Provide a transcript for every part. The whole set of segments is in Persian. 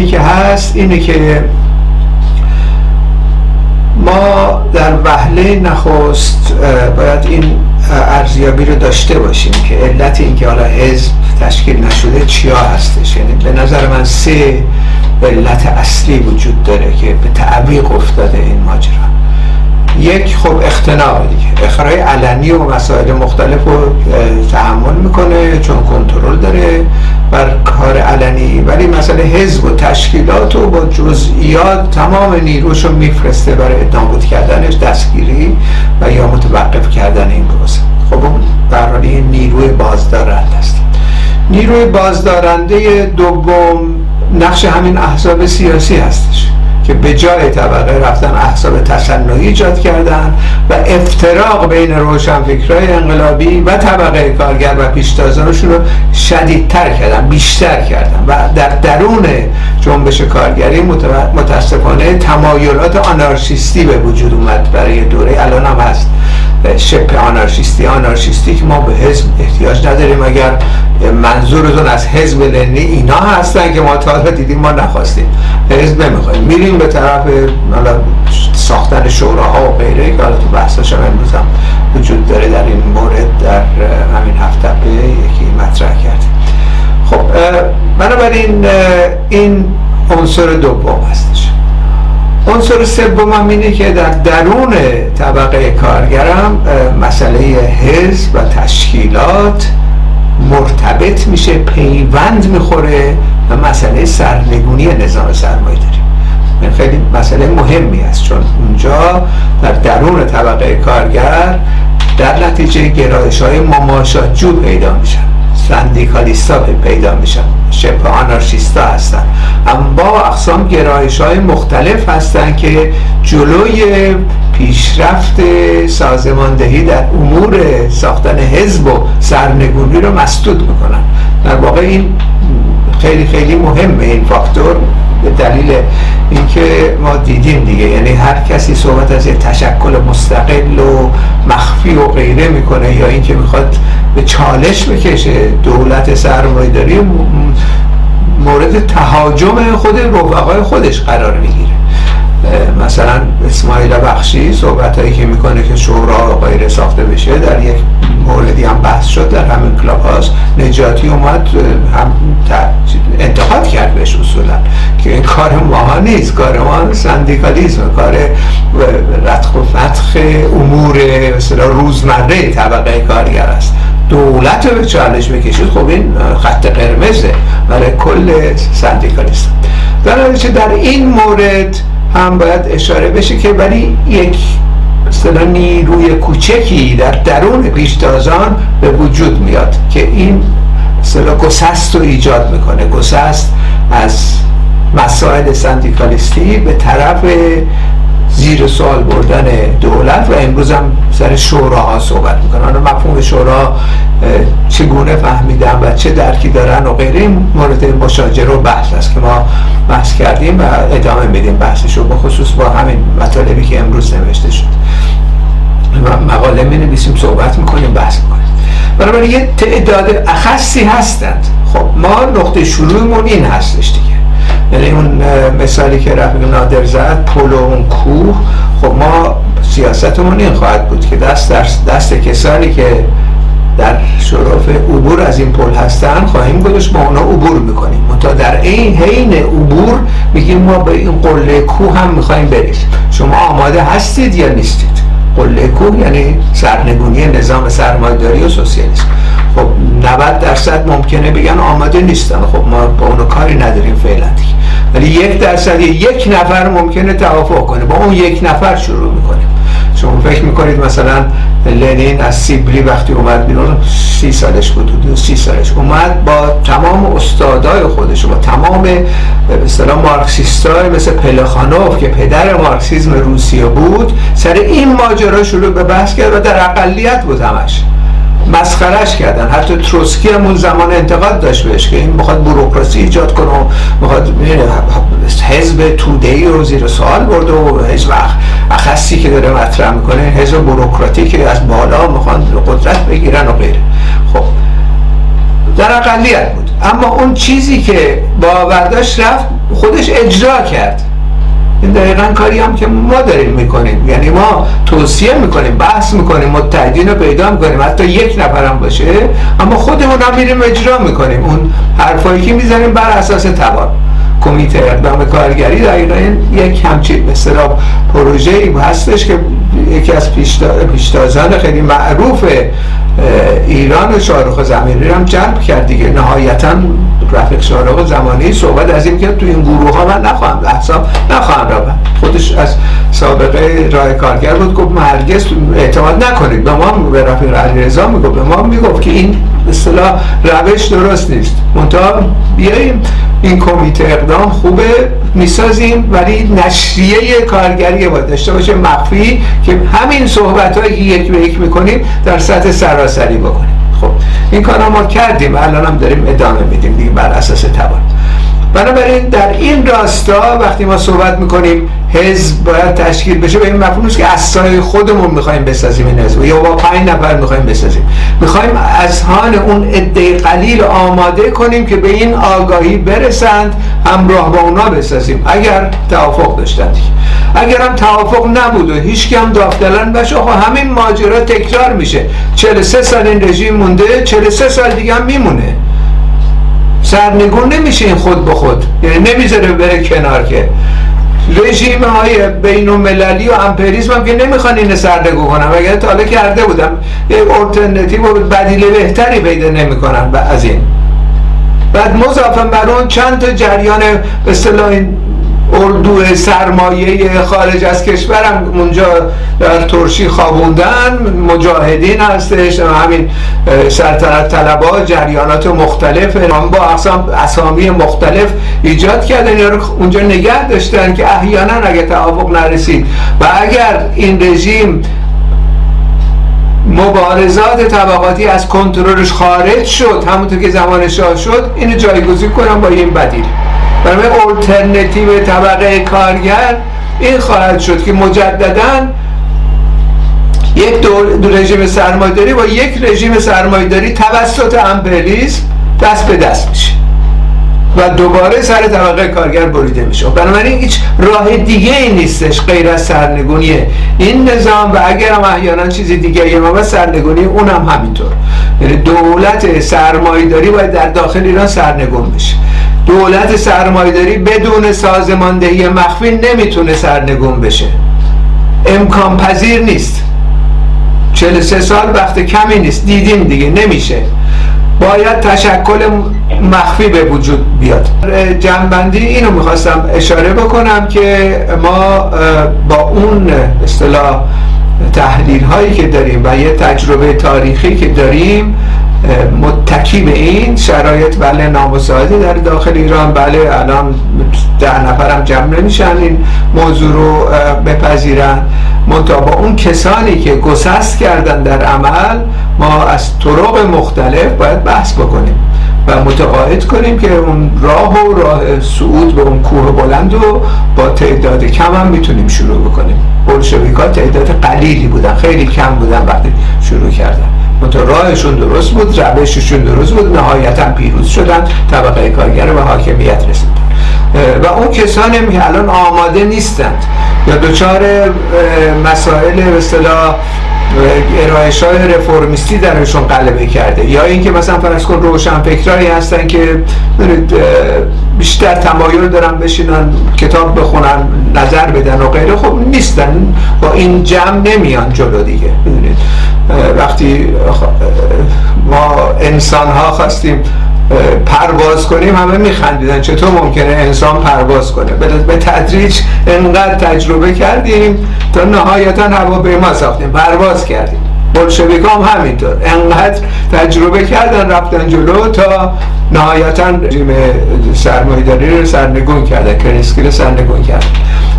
ای که هست اینه که ما در وهله نخست باید این ارزیابی رو داشته باشیم که علت اینکه حالا حزب تشکیل نشده چیا هستش. یعنی به نظر من سه علت اصلی وجود داره که به تعویق افتاده این ماجرا. یک خب اختناق دیگه. اخرای علنی و مسائل مختلف رو تحمل می‌کنه چون کنترل داره بر کار علنی. ولی مسئله حزب و تشکیلات و با جزئیات تمام نیروش رو میفرسته برای نابود کردنش دستگیری و یا متوقف کردن این پروسه. خب اون برای نیروی بازدارنده است. نیروی بازدارنده دوم نقش همین احزاب سیاسی هستش. که به جای طبقه رفتن احزاب تصنعی ایجاد کردن و افتراق بین روشنفکرای انقلابی و طبقه کارگر و پیشتازانشون رو شدیدتر کردن بیشتر کردن و در درون جنبش کارگری متاسفانه تمایلات آنارشیستی به وجود اومد برای دوره. الان هم هست. شبه آنارشیستی آنارشیستی که ما به حزب احتیاج نداریم. اگر منظورتون از حزب لنی اینا هستن که ما تا دیدیم ما نخواستیم. حزب نمی‌خوایم. میریم به طرف ساختن شوراها و غیره که حالا تو بحثش هم امروز وجود داره در این مورد در همین هفته یکی مطرح کردیم خب بنابراین این عنصر دوم هستش. عنصر سوم هم اینه که در درون طبقه کارگرم مسئله حزب و تشکیلات مرتبط میشه پیوند می‌خوره و مسئله سرنگونی نظام سرمایه داریم این خیلی مسئله مهمی است چون اونجا در درون طبقه کارگر در نتیجه گرایش های مماشات جو پیدا میشن. سندیکالیستا پیدا میشن. شبه آنارشیستا هستن. اما با اقسام گرایش های مختلف هستن که جلوی پیشرفت سازماندهی در امور ساختن حزب و سرنگونی رو مسدود می‌کنن. در واقع این خیلی خیلی مهمه. این فاکتور به دلیل اینکه ما دیدیم دیگه. یعنی هر کسی صحبت از یه تشکل مستقل و مخفی و غیره می‌کنه یا اینکه می‌خواد به چالش بکشه دولت سرمایه‌داری مورد تهاجم خود رفقای خودش قرار می‌گیره. مثلا اسماعیل بخشی صحبت هایی که می‌کنه که شورا غیر ساخته بشه در یک موردی هم بحث شد در همین کلاب هاست نجاتی اومد هم انتقاد کرد بهش اصولا که این کار ما نیست کار ما سندیکالیزم کار رتخ و فتخ امور مثلا روزمره طبقه کارگر است. دولت رو به چالش بکشید خب این خط قرمزه برای کل سندیکالیست در در این مورد هم باید اشاره بشه که ولی یک مثلا نیروی کوچکی در درون پیشتازان به وجود میاد که این مثلا گسست رو ایجاد می‌کنه. گسست از مسائل سندیکالیستی به طرف زیر سوال بردن دولت و امروز هم سر شوراها صحبت می‌کنن. حالا مفهوم شورا چگونه فهمیدن و چه درکی دارن و غیره مورد مشاجره و بحث است که ما بحث کردیم و ادامه میدیم بحثش رو بخصوص با همین مطالبی که امروز نوشته شد. مقاله می نویسیم صحبت می‌کنیم بحث می‌کنیم. بنابراین یه تعداد اخصی هستند. خب ما نقطه شروعمون این هستش دیگه. یعنی اون مثالی که رفیق نادر زد پل و اون کوه خب ما سیاستمون این خواهد بود که دست دست, دست کسانی که در شرف عبور از این پل هستن خواهیم گذاشت با اونا عبور می‌کنیم. تا در این حین عبور میگیم ما به این قله کوه هم می‌خوایم بریم شما آماده هستید یا نیستید؟ قله کوه یعنی سرنگونی نظام سرمایه‌داری و سوسیالیسم. خب 90 درصد ممکنه بگن آماده نیستن. خب ما با اونو کاری نداریم فعلا ولی یک درصد یک نفر ممکنه توافق کنه. با اون یک نفر شروع می‌کنیم. شما فکر می‌کنید مثلا لنین از سیبری وقتی اومد بیرون سی سالش بود سی سالش اومد با تمام استادای خودش با تمام مثلا مارکسیستای مثل پلخانوف که پدر مارکسیزم روسیه بود سر این ماجرا شروع به بحث کرد و در اقلیت بود همش. مسخرش کردن. حتی تروسکی هم اون زمان انتقاد داشت بهش که این می‌خواد بروکراسی ایجاد کنه و می‌خواد حزب توده رو زیر سوال برده و حزب اخصی که داره مطرح می‌کنه حزب بروکراتی که از بالا می‌خوان قدرت بگیرن و غیره. خب در اقلیت بود. اما اون چیزی که باورداشت رفت خودش اجرا کرد. این دقیقا کاری هم که ما داریم می‌کنیم. یعنی ما توصیه می‌کنیم بحث می‌کنیم متحدین رو پیدا می‌کنیم. حتی یک نفر هم باشه اما خودمون هم میریم اجرا می‌کنیم. اون حرفایی که می‌زنیم بر اساس توان. کمیته اقدام کارگری دقیقا یک همچین مثلا پروژه ای هستش که یکی از پیشتازان خیلی معروف ایران شارخ زمینی هم جلب کرد دیگه. نهایتا رفیق شارخ زمانی صحبت از این که تو این گروه ها من نخواهم احساب نخواهم را خودش از سابقه راه کارگر بود گفت هرگز اعتماد نکنید. به ما به رفیق علیرضا می‌گفت به ما می‌گفت که این اصطلاح روش درست نیست. منتها بیاییم این کمیته اقدام خوبه می‌سازیم ولی نشریه کارگری باید داشته باشه مخفی که همین صحبت هایی که یک به یک می‌کنیم در سطح سراسری بکنیم. این کار ما کردیم الان هم داریم ادامه میدیم دیگه بر اساس توان. بنابراین در این راستا وقتی ما صحبت می‌کنیم حزب باید تشکیل بشه. به این مفهوم که از سایه خودمون می‌خوایم بسازیم این حزب. یا با پنج نفر می‌خوایم بسازیم. می‌خوایم از هان اون عده قلیل آماده کنیم که به این آگاهی برسند همراه با اونا بسازیم. اگر توافق داشتند. اگر هم توافق نبود و هیچ هم دافتلن بشه خب همین ماجرا تکرار میشه. 43 سال این رژیم مونده 43 سال دیگه هم میمونه. سرنگون نمیشه این خود به خود. یعنی نمی‌ذاره بره کنار که. رژیم های بین المللی و امپریزم هم که نمی‌خوان این سرنگون کنن. اگر تا حالا کرده بودم. یه ارترنتیو و بدیل بهتری پیدا نمی‌کنن. از این. بعد مضافم بر اون چند تا جریان به اصطلاح اردو سرمایه خارج از کشورم. اونجا در ترشی خوابوندن. مجاهدین هستش. همین سلطنت طلبا جریانات مختلف. با اسامی مختلف ایجاد کردن. یا اونجا نگه داشتن که احیانا اگه توافق نرسید. و اگر این رژیم مبارزات طبقاتی از کنترلش خارج شد همونطور که زمان شاه شد اینو جایگزین کنم با این بدیل. برای اولترنتیو طبقه کارگر این خواهد شد که مجددا یک دو رژیم سرمایداری با یک رژیم سرمایداری توسط امپریالیسم دست به دست میشه و دوباره سر طبقه کارگر بریده میشه. بنابراین هیچ راه دیگه ای نیستش غیر از سرنگونی این نظام و اگر هم احیانا چیز دیگه ای هم سرنگونی اونم هم همینطور. یعنی دولت سرمایداری باید در داخل ایران سرنگون بشه. دولت سرمایداری بدون سازماندهی مخفی نمی‌تونه سرنگون بشه. امکان پذیر نیست. 43 سال وقت کمی نیست. دیدیم دیگه. نمیشه. باید تشکل مخفی به وجود بیاد. جنبندی اینو می‌خواستم اشاره بکنم که ما با اون اصطلاح تحلیل هایی که داریم و یه تجربه تاریخی که داریم متکی به این شرایط بله نامساعدی در داخل ایران بله الان ده نفرم جمع نمیشن این موضوع رو بپذیرن. منتها با اون کسانی که گسست کردن در عمل ما از طرق مختلف باید بحث بکنیم و متقاعد کنیم که اون راه و راه صعود به اون کوه بلند رو با تعداد کم هم می‌تونیم شروع بکنیم. بلشویک ها تعداد قلیلی بودن خیلی کم بودن وقتی شروع کردن. منتها راهشون درست بود روششون درست بود نهایتا پیروز شدن طبقه کارگر و حاکمیت رسیدن. و اون کسانی که الان آماده نیستند یا دچار مسائل به اصطلاح ارائهش های رفرمیستی درشون غلبه کرده یا اینکه مثلا فرض کن روشن فکرایی هستن که بیشتر تمایل دارن بشینن کتاب بخونن نظر بدن و غیره خب نیستن با این جمع نمیان جلو دیگه وقتی ما انسان ها خواستیم پرواز کنیم همه میخندیدن چطور ممکنه انسان پرواز کنه؟ به تدریج انقدر تجربه کردیم تا نهایتا ما ساختیم پرواز کردیم. بلشویک هم همینطور. انقدر تجربه کردن رفتن جلو تا نهایتا رژیم سرمایداری رو سرنگون کردن کرنسکی رو سرنگون کردن.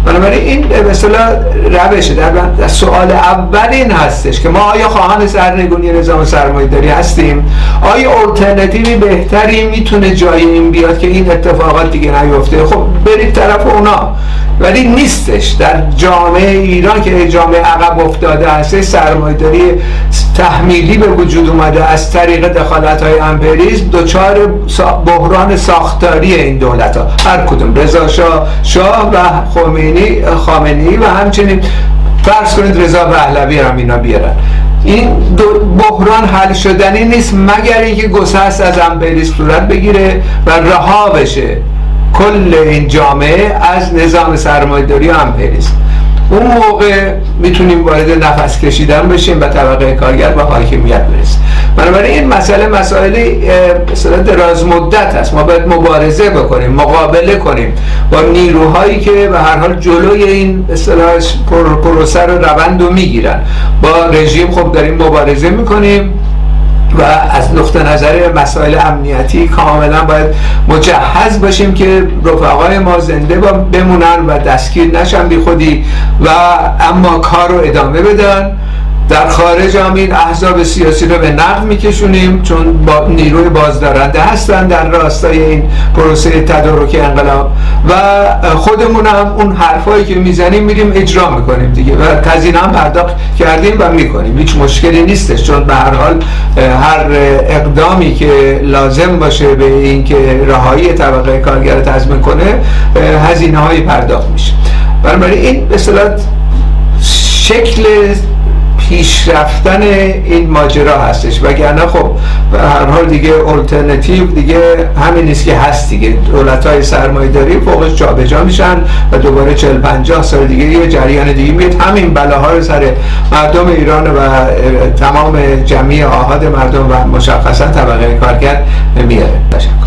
بنابراین این به روشه در, در سوال اول این هستش که ما آیا خواهان سرنگونی نظام سرمایه داری هستیم؟ آیا اولترنتیوی بهتری می‌تونه جای این بیاد که این اتفاقات دیگه نیفته؟ خب برید طرف اونا. ولی نیستش. در جامعه ایران که جامعه عقب افتاده هست سرمایه‌داری تحمیلی به وجود اومده از طریق دخالت های امپریزم دچار بحران ساختاری این دولت ها هر کدوم رضا شاه شاه و خمینی خامنی و همچنین فرض کنید رضا پهلوی هم اینا بیارن. این بحران حل شدنی نیست مگر اینکه گسست از امپریز صورت بگیره و رها بشه. کل این جامعه از نظام سرمایه‌داری و امپریز اون موقع می‌تونیم وارد نفس کشیدن بشیم و طبقه کارگر و حاکمیت برسیم بنابراین این مسئله مسائلی مثلا دراز مدت است. ما باید مبارزه بکنیم مقابله کنیم با نیروهایی که به هر حال جلوی این اصطلاح پروسه رو روند رو می‌گیرن. با رژیم خب داریم مبارزه می‌کنیم. و از نقطه نظر مسائل امنیتی کاملا باید مجهز باشیم که رفقای ما زنده بمونن و دستگیر نشن بی خودی و اما کار رو ادامه بدن. در خارج هم این احزاب سیاسی رو به نقد میکشونیم چون با نیروی بازدارنده هستن در راستای این پروسه تدارک انقلاب. و خودمون هم اون حرفایی که می‌زنیم میریم اجرا می‌کنیم دیگه. و تزین هم پرداخت کردیم و می‌کنیم. هیچ مشکلی نیستش. چون به هر حال هر اقدامی که لازم باشه به اینکه رهایی طبقه کارگر تضمین کنه هزینه های پرداخت میشه. بنابراین این به شکل پیش رفتن این ماجرا هستش. وگرنه خب به هر حال دیگه الटरनेटیو دیگه همین نیست که هست دیگه. دولت های سرمایه داری فوقش جابجا میشن و دوباره 40 50 سال دیگه یه جریان دیگه میاد. همین بلاها رو سر مردم ایران و تمام جمعی آهاد مردم و مشخصا طبقه کارگر میاره.